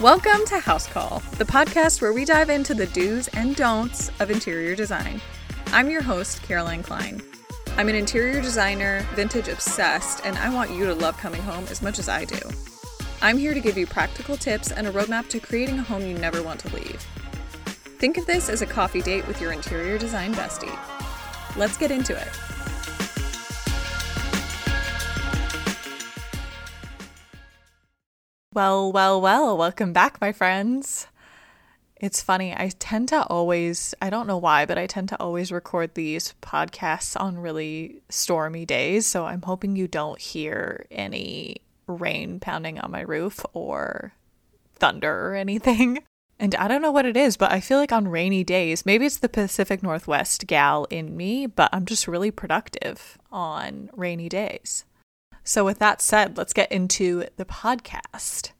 Welcome to House Call, the podcast where we dive into the do's and don'ts of interior design. I'm your host, Caroline Klein. I'm an interior designer, vintage obsessed, and I want you to love coming home as much as I do. I'm here to give you practical tips and a roadmap to creating a home you never want to leave. Think of this as a coffee date with your interior design bestie. Let's get into it. Well, well, well, welcome back, my friends. It's funny, I tend to always, I don't know why, but I tend to always record these podcasts on really stormy days. So I'm hoping you don't hear any rain pounding on my roof or thunder or anything. And I don't know what it is, but I feel like on rainy days, maybe it's the Pacific Northwest gal in me, but I'm just really productive on rainy days. So, with that said, let's get into the podcast.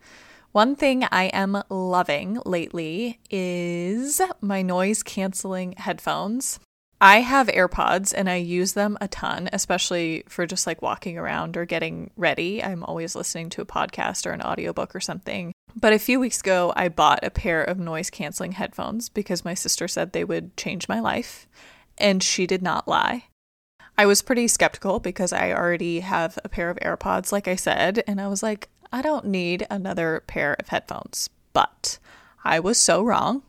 One thing I am loving lately is my noise canceling headphones. I have AirPods and I use them a ton, especially for just like walking around or getting ready. I'm always listening to a podcast or an audiobook or something. But a few weeks ago, I bought a pair of noise canceling headphones because my sister said they would change my life, and she did not lie. I was pretty skeptical because I already have a pair of AirPods, like I said, and I was like, I don't need another pair of headphones. But I was so wrong.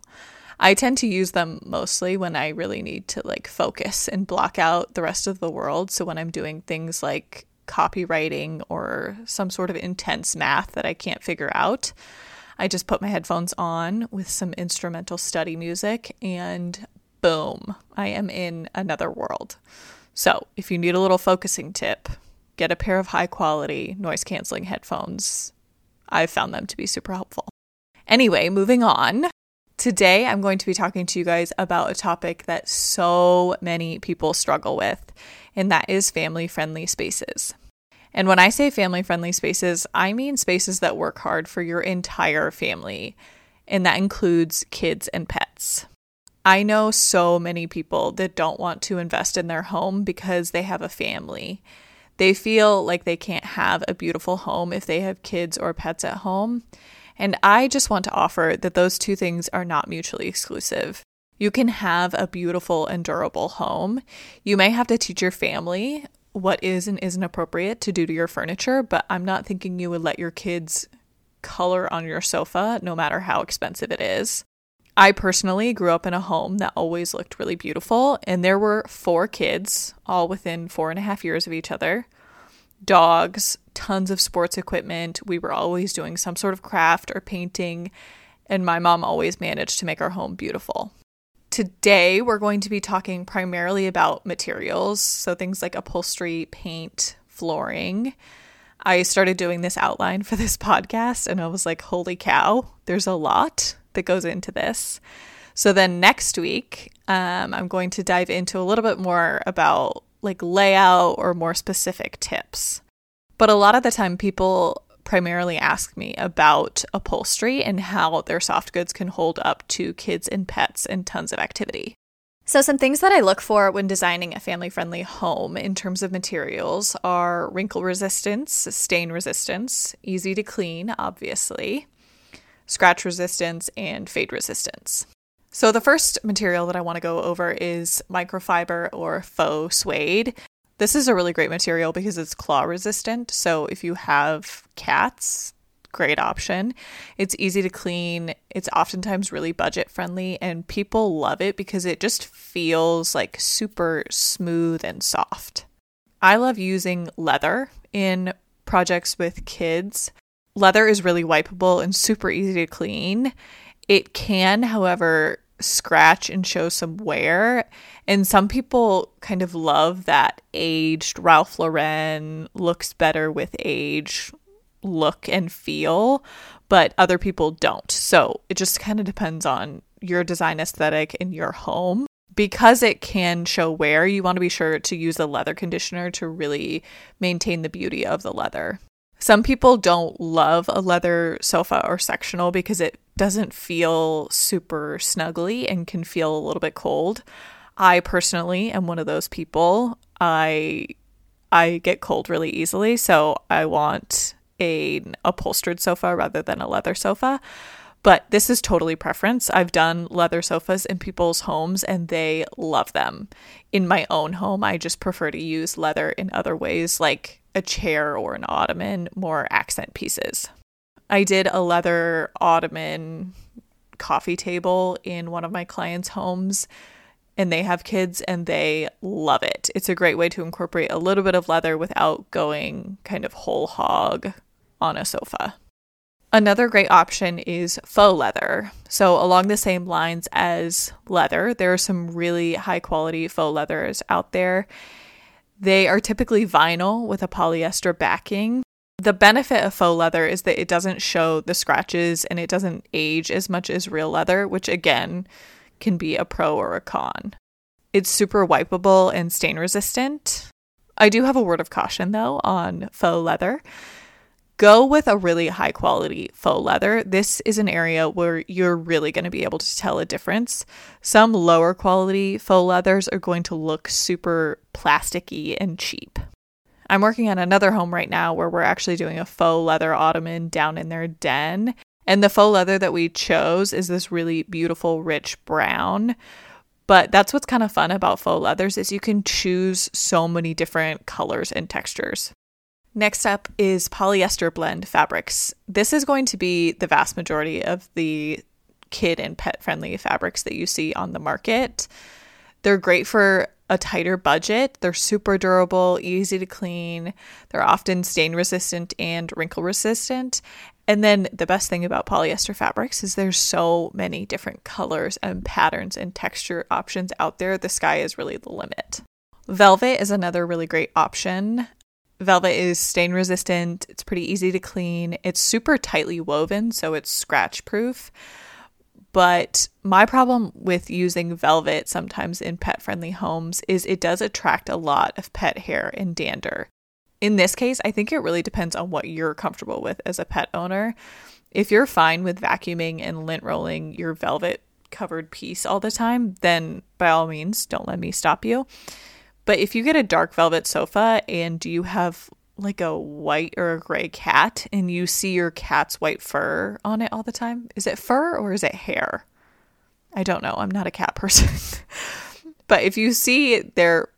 I tend to use them mostly when I really need to like focus and block out the rest of the world. So when I'm doing things like copywriting or some sort of intense math that I can't figure out, I just put my headphones on with some instrumental study music and boom, I am in another world. So, if you need a little focusing tip, get a pair of high quality noise canceling headphones. I've found them to be super helpful. Anyway, moving on. Today, I'm going to be talking to you guys about a topic that so many people struggle with, and that is family friendly spaces. And when I say family friendly spaces, I mean spaces that work hard for your entire family, and that includes kids and pets. I know so many people that don't want to invest in their home because they have a family. They feel like they can't have a beautiful home if they have kids or pets at home. And I just want to offer that those two things are not mutually exclusive. You can have a beautiful and durable home. You may have to teach your family what is and isn't appropriate to do to your furniture, but I'm not thinking you would let your kids color on your sofa no matter how expensive it is. I personally grew up in a home that always looked really beautiful, and there were four kids, all within four and a half years of each other. Dogs, tons of sports equipment. We were always doing some sort of craft or painting, and my mom always managed to make our home beautiful. Today, we're going to be talking primarily about materials, so things like upholstery, paint, flooring. I started doing this outline for this podcast, and I was like, holy cow, there's a lot that goes into this. So then next week, um, I'm going to dive into a little bit more about like layout or more specific tips. But a lot of the time, people primarily ask me about upholstery and how their soft goods can hold up to kids and pets and tons of activity. So, some things that I look for when designing a family friendly home in terms of materials are wrinkle resistance, stain resistance, easy to clean, obviously, scratch resistance, and fade resistance. So, the first material that I want to go over is microfiber or faux suede. This is a really great material because it's claw resistant. So, if you have cats, great option. It's easy to clean. It's oftentimes really budget friendly, and people love it because it just feels like super smooth and soft. I love using leather in projects with kids leather is really wipeable and super easy to clean. It can, however, scratch and show some wear. And some people kind of love that aged Ralph Lauren looks better with age look and feel, but other people don't. So it just kind of depends on your design aesthetic in your home. Because it can show wear, you want to be sure to use a leather conditioner to really maintain the beauty of the leather. Some people don't love a leather sofa or sectional because it doesn't feel super snuggly and can feel a little bit cold. I personally am one of those people. I I get cold really easily, so I want an upholstered sofa rather than a leather sofa. But this is totally preference. I've done leather sofas in people's homes and they love them. In my own home, I just prefer to use leather in other ways, like a chair or an ottoman, more accent pieces. I did a leather ottoman coffee table in one of my clients' homes and they have kids and they love it. It's a great way to incorporate a little bit of leather without going kind of whole hog on a sofa. Another great option is faux leather. So, along the same lines as leather, there are some really high quality faux leathers out there. They are typically vinyl with a polyester backing. The benefit of faux leather is that it doesn't show the scratches and it doesn't age as much as real leather, which again can be a pro or a con. It's super wipeable and stain resistant. I do have a word of caution though on faux leather. Go with a really high quality faux leather. This is an area where you're really going to be able to tell a difference. Some lower quality faux leathers are going to look super plasticky and cheap. I'm working on another home right now where we're actually doing a faux leather ottoman down in their den. And the faux leather that we chose is this really beautiful, rich brown. But that's what's kind of fun about faux leathers is you can choose so many different colors and textures. Next up is polyester blend fabrics. This is going to be the vast majority of the kid and pet friendly fabrics that you see on the market. They're great for a tighter budget. They're super durable, easy to clean. They're often stain resistant and wrinkle resistant. And then the best thing about polyester fabrics is there's so many different colors and patterns and texture options out there. The sky is really the limit. Velvet is another really great option. Velvet is stain resistant, it's pretty easy to clean, it's super tightly woven, so it's scratch proof. But my problem with using velvet sometimes in pet friendly homes is it does attract a lot of pet hair and dander. In this case, I think it really depends on what you're comfortable with as a pet owner. If you're fine with vacuuming and lint rolling your velvet covered piece all the time, then by all means, don't let me stop you. But if you get a dark velvet sofa and you have like a white or a gray cat and you see your cat's white fur on it all the time. Is it fur or is it hair? I don't know. I'm not a cat person. but if you see their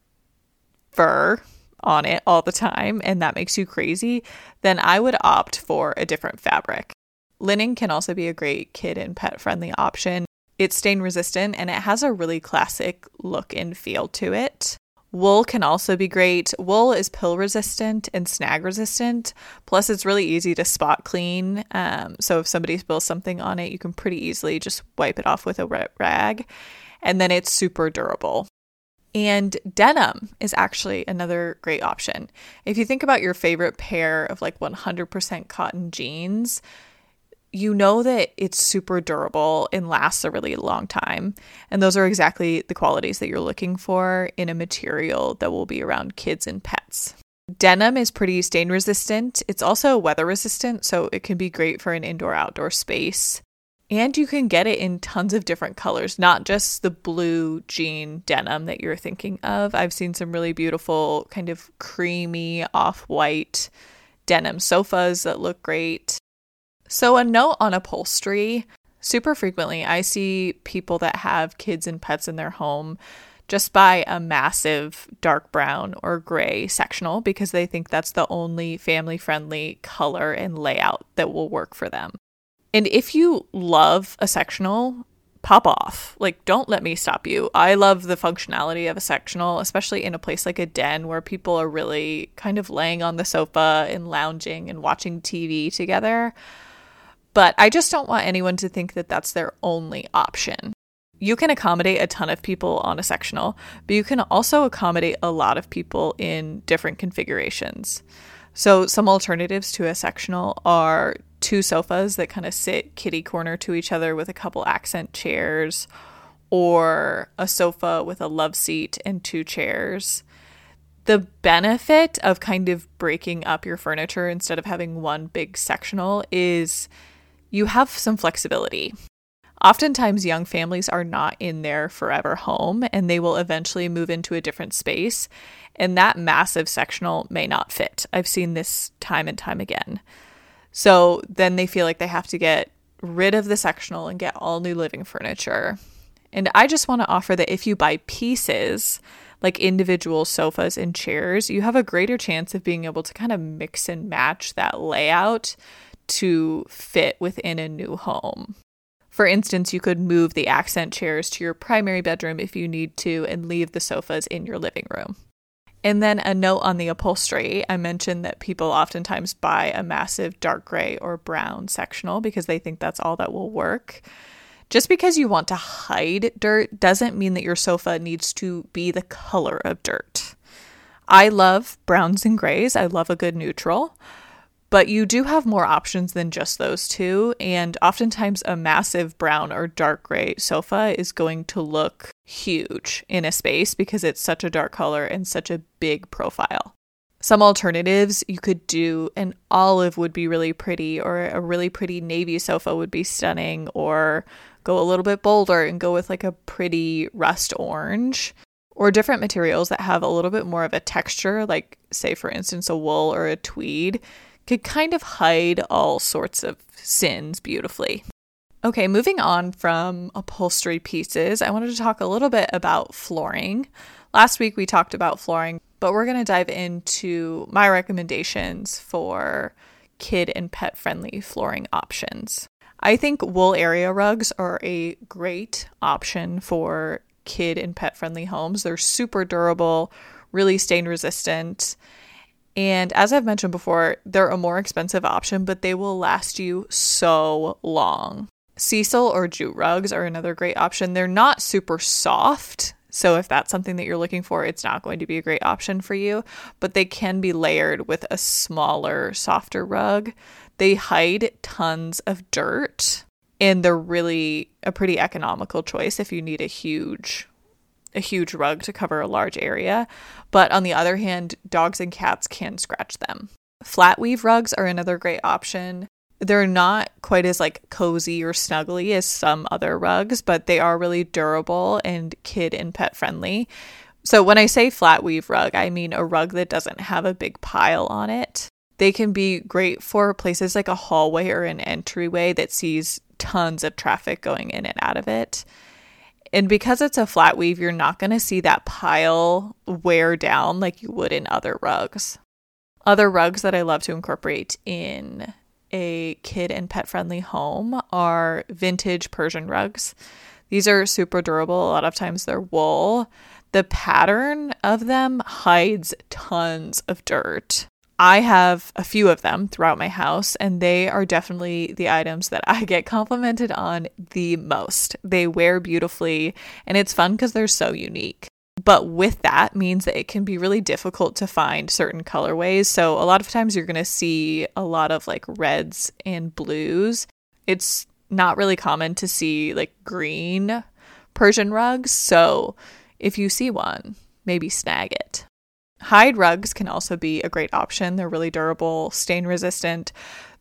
fur on it all the time and that makes you crazy, then I would opt for a different fabric. Linen can also be a great kid and pet friendly option. It's stain resistant and it has a really classic look and feel to it. Wool can also be great. Wool is pill resistant and snag resistant. Plus, it's really easy to spot clean. Um, so, if somebody spills something on it, you can pretty easily just wipe it off with a rag. And then it's super durable. And denim is actually another great option. If you think about your favorite pair of like 100% cotton jeans, you know that it's super durable and lasts a really long time. And those are exactly the qualities that you're looking for in a material that will be around kids and pets. Denim is pretty stain resistant. It's also weather resistant, so it can be great for an indoor outdoor space. And you can get it in tons of different colors, not just the blue jean denim that you're thinking of. I've seen some really beautiful, kind of creamy off white denim sofas that look great. So, a note on upholstery super frequently, I see people that have kids and pets in their home just buy a massive dark brown or gray sectional because they think that's the only family friendly color and layout that will work for them. And if you love a sectional, pop off. Like, don't let me stop you. I love the functionality of a sectional, especially in a place like a den where people are really kind of laying on the sofa and lounging and watching TV together. But I just don't want anyone to think that that's their only option. You can accommodate a ton of people on a sectional, but you can also accommodate a lot of people in different configurations. So, some alternatives to a sectional are two sofas that kind of sit kitty corner to each other with a couple accent chairs, or a sofa with a love seat and two chairs. The benefit of kind of breaking up your furniture instead of having one big sectional is you have some flexibility. Oftentimes, young families are not in their forever home and they will eventually move into a different space, and that massive sectional may not fit. I've seen this time and time again. So then they feel like they have to get rid of the sectional and get all new living furniture. And I just want to offer that if you buy pieces, like individual sofas and chairs, you have a greater chance of being able to kind of mix and match that layout to fit within a new home. For instance, you could move the accent chairs to your primary bedroom if you need to and leave the sofas in your living room. And then a note on the upholstery. I mentioned that people oftentimes buy a massive dark gray or brown sectional because they think that's all that will work. Just because you want to hide dirt doesn't mean that your sofa needs to be the color of dirt. I love browns and grays, I love a good neutral, but you do have more options than just those two. And oftentimes, a massive brown or dark gray sofa is going to look huge in a space because it's such a dark color and such a big profile. Some alternatives you could do an olive would be really pretty, or a really pretty navy sofa would be stunning, or go a little bit bolder and go with like a pretty rust orange or different materials that have a little bit more of a texture, like, say, for instance, a wool or a tweed, could kind of hide all sorts of sins beautifully. Okay, moving on from upholstery pieces, I wanted to talk a little bit about flooring. Last week we talked about flooring, but we're going to dive into my recommendations for kid and pet friendly flooring options. I think wool area rugs are a great option for kid and pet friendly homes. They're super durable, really stain resistant. And as I've mentioned before, they're a more expensive option, but they will last you so long. Sisal or jute rugs are another great option. They're not super soft. So, if that's something that you're looking for, it's not going to be a great option for you, but they can be layered with a smaller, softer rug they hide tons of dirt and they're really a pretty economical choice if you need a huge a huge rug to cover a large area. But on the other hand, dogs and cats can scratch them. Flat weave rugs are another great option. They're not quite as like cozy or snuggly as some other rugs, but they are really durable and kid and pet friendly. So when I say flat weave rug, I mean a rug that doesn't have a big pile on it. They can be great for places like a hallway or an entryway that sees tons of traffic going in and out of it. And because it's a flat weave, you're not going to see that pile wear down like you would in other rugs. Other rugs that I love to incorporate in a kid and pet friendly home are vintage Persian rugs. These are super durable. A lot of times they're wool. The pattern of them hides tons of dirt. I have a few of them throughout my house, and they are definitely the items that I get complimented on the most. They wear beautifully, and it's fun because they're so unique. But with that means that it can be really difficult to find certain colorways. So a lot of times you're going to see a lot of like reds and blues. It's not really common to see like green Persian rugs. So if you see one, maybe snag it. Hide rugs can also be a great option. They're really durable, stain resistant.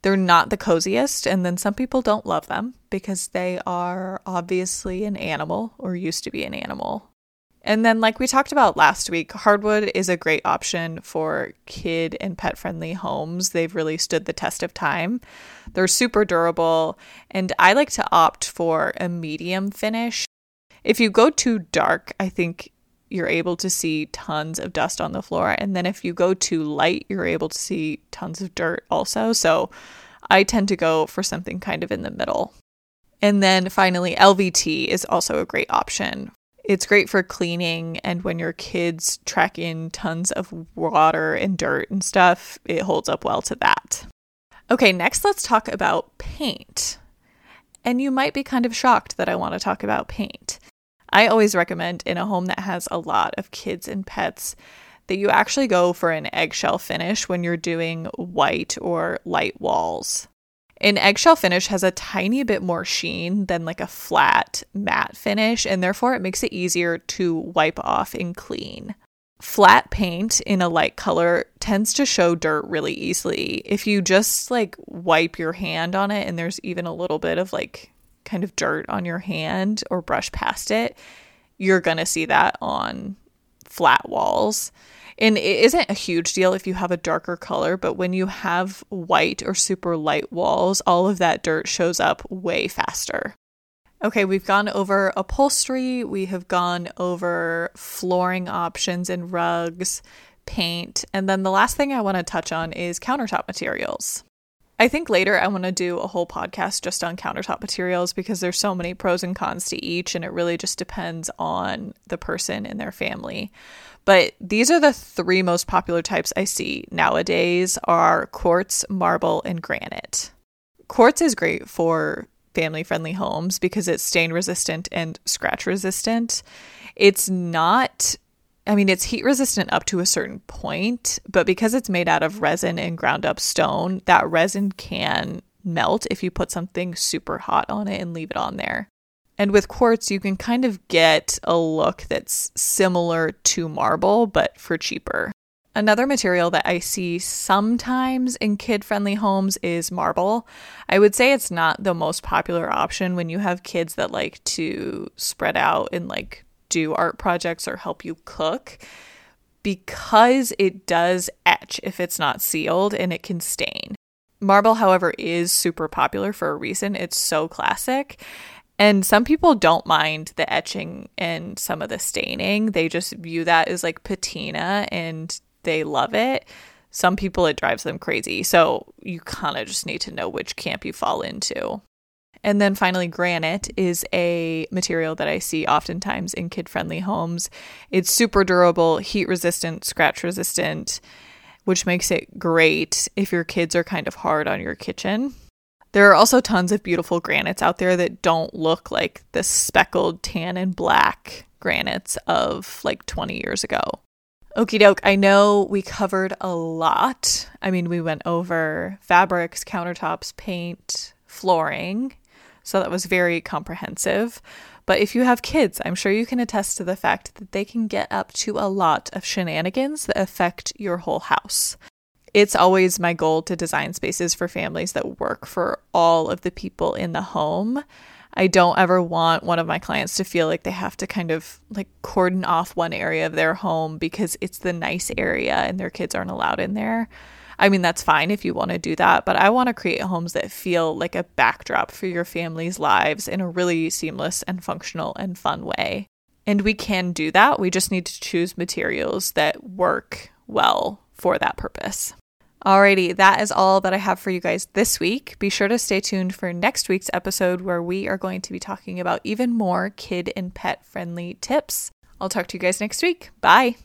They're not the coziest, and then some people don't love them because they are obviously an animal or used to be an animal. And then, like we talked about last week, hardwood is a great option for kid and pet friendly homes. They've really stood the test of time. They're super durable, and I like to opt for a medium finish. If you go too dark, I think you're able to see tons of dust on the floor. And then if you go too light, you're able to see tons of dirt also. So I tend to go for something kind of in the middle. And then finally, LVT is also a great option. It's great for cleaning, and when your kids track in tons of water and dirt and stuff, it holds up well to that. Okay, next let's talk about paint. And you might be kind of shocked that I want to talk about paint. I always recommend in a home that has a lot of kids and pets that you actually go for an eggshell finish when you're doing white or light walls. An eggshell finish has a tiny bit more sheen than like a flat matte finish, and therefore it makes it easier to wipe off and clean. Flat paint in a light color tends to show dirt really easily. If you just like wipe your hand on it and there's even a little bit of like kind of dirt on your hand or brush past it, you're going to see that on flat walls. And it isn't a huge deal if you have a darker color, but when you have white or super light walls, all of that dirt shows up way faster. Okay, we've gone over upholstery, we have gone over flooring options and rugs, paint, and then the last thing I want to touch on is countertop materials. I think later I want to do a whole podcast just on countertop materials because there's so many pros and cons to each and it really just depends on the person and their family. But these are the three most popular types I see nowadays are quartz, marble, and granite. Quartz is great for family friendly homes because it's stain resistant and scratch resistant. It's not I mean, it's heat resistant up to a certain point, but because it's made out of resin and ground up stone, that resin can melt if you put something super hot on it and leave it on there. And with quartz, you can kind of get a look that's similar to marble, but for cheaper. Another material that I see sometimes in kid friendly homes is marble. I would say it's not the most popular option when you have kids that like to spread out and like do art projects or help you cook because it does etch if it's not sealed and it can stain. Marble, however, is super popular for a reason. It's so classic. And some people don't mind the etching and some of the staining. They just view that as like patina and they love it. Some people it drives them crazy. So you kind of just need to know which camp you fall into. And then finally, granite is a material that I see oftentimes in kid friendly homes. It's super durable, heat resistant, scratch resistant, which makes it great if your kids are kind of hard on your kitchen. There are also tons of beautiful granites out there that don't look like the speckled tan and black granites of like 20 years ago. Okie doke, I know we covered a lot. I mean, we went over fabrics, countertops, paint, flooring. So that was very comprehensive. But if you have kids, I'm sure you can attest to the fact that they can get up to a lot of shenanigans that affect your whole house. It's always my goal to design spaces for families that work for all of the people in the home. I don't ever want one of my clients to feel like they have to kind of like cordon off one area of their home because it's the nice area and their kids aren't allowed in there. I mean, that's fine if you want to do that, but I want to create homes that feel like a backdrop for your family's lives in a really seamless and functional and fun way. And we can do that. We just need to choose materials that work well for that purpose. Alrighty, that is all that I have for you guys this week. Be sure to stay tuned for next week's episode where we are going to be talking about even more kid and pet friendly tips. I'll talk to you guys next week. Bye.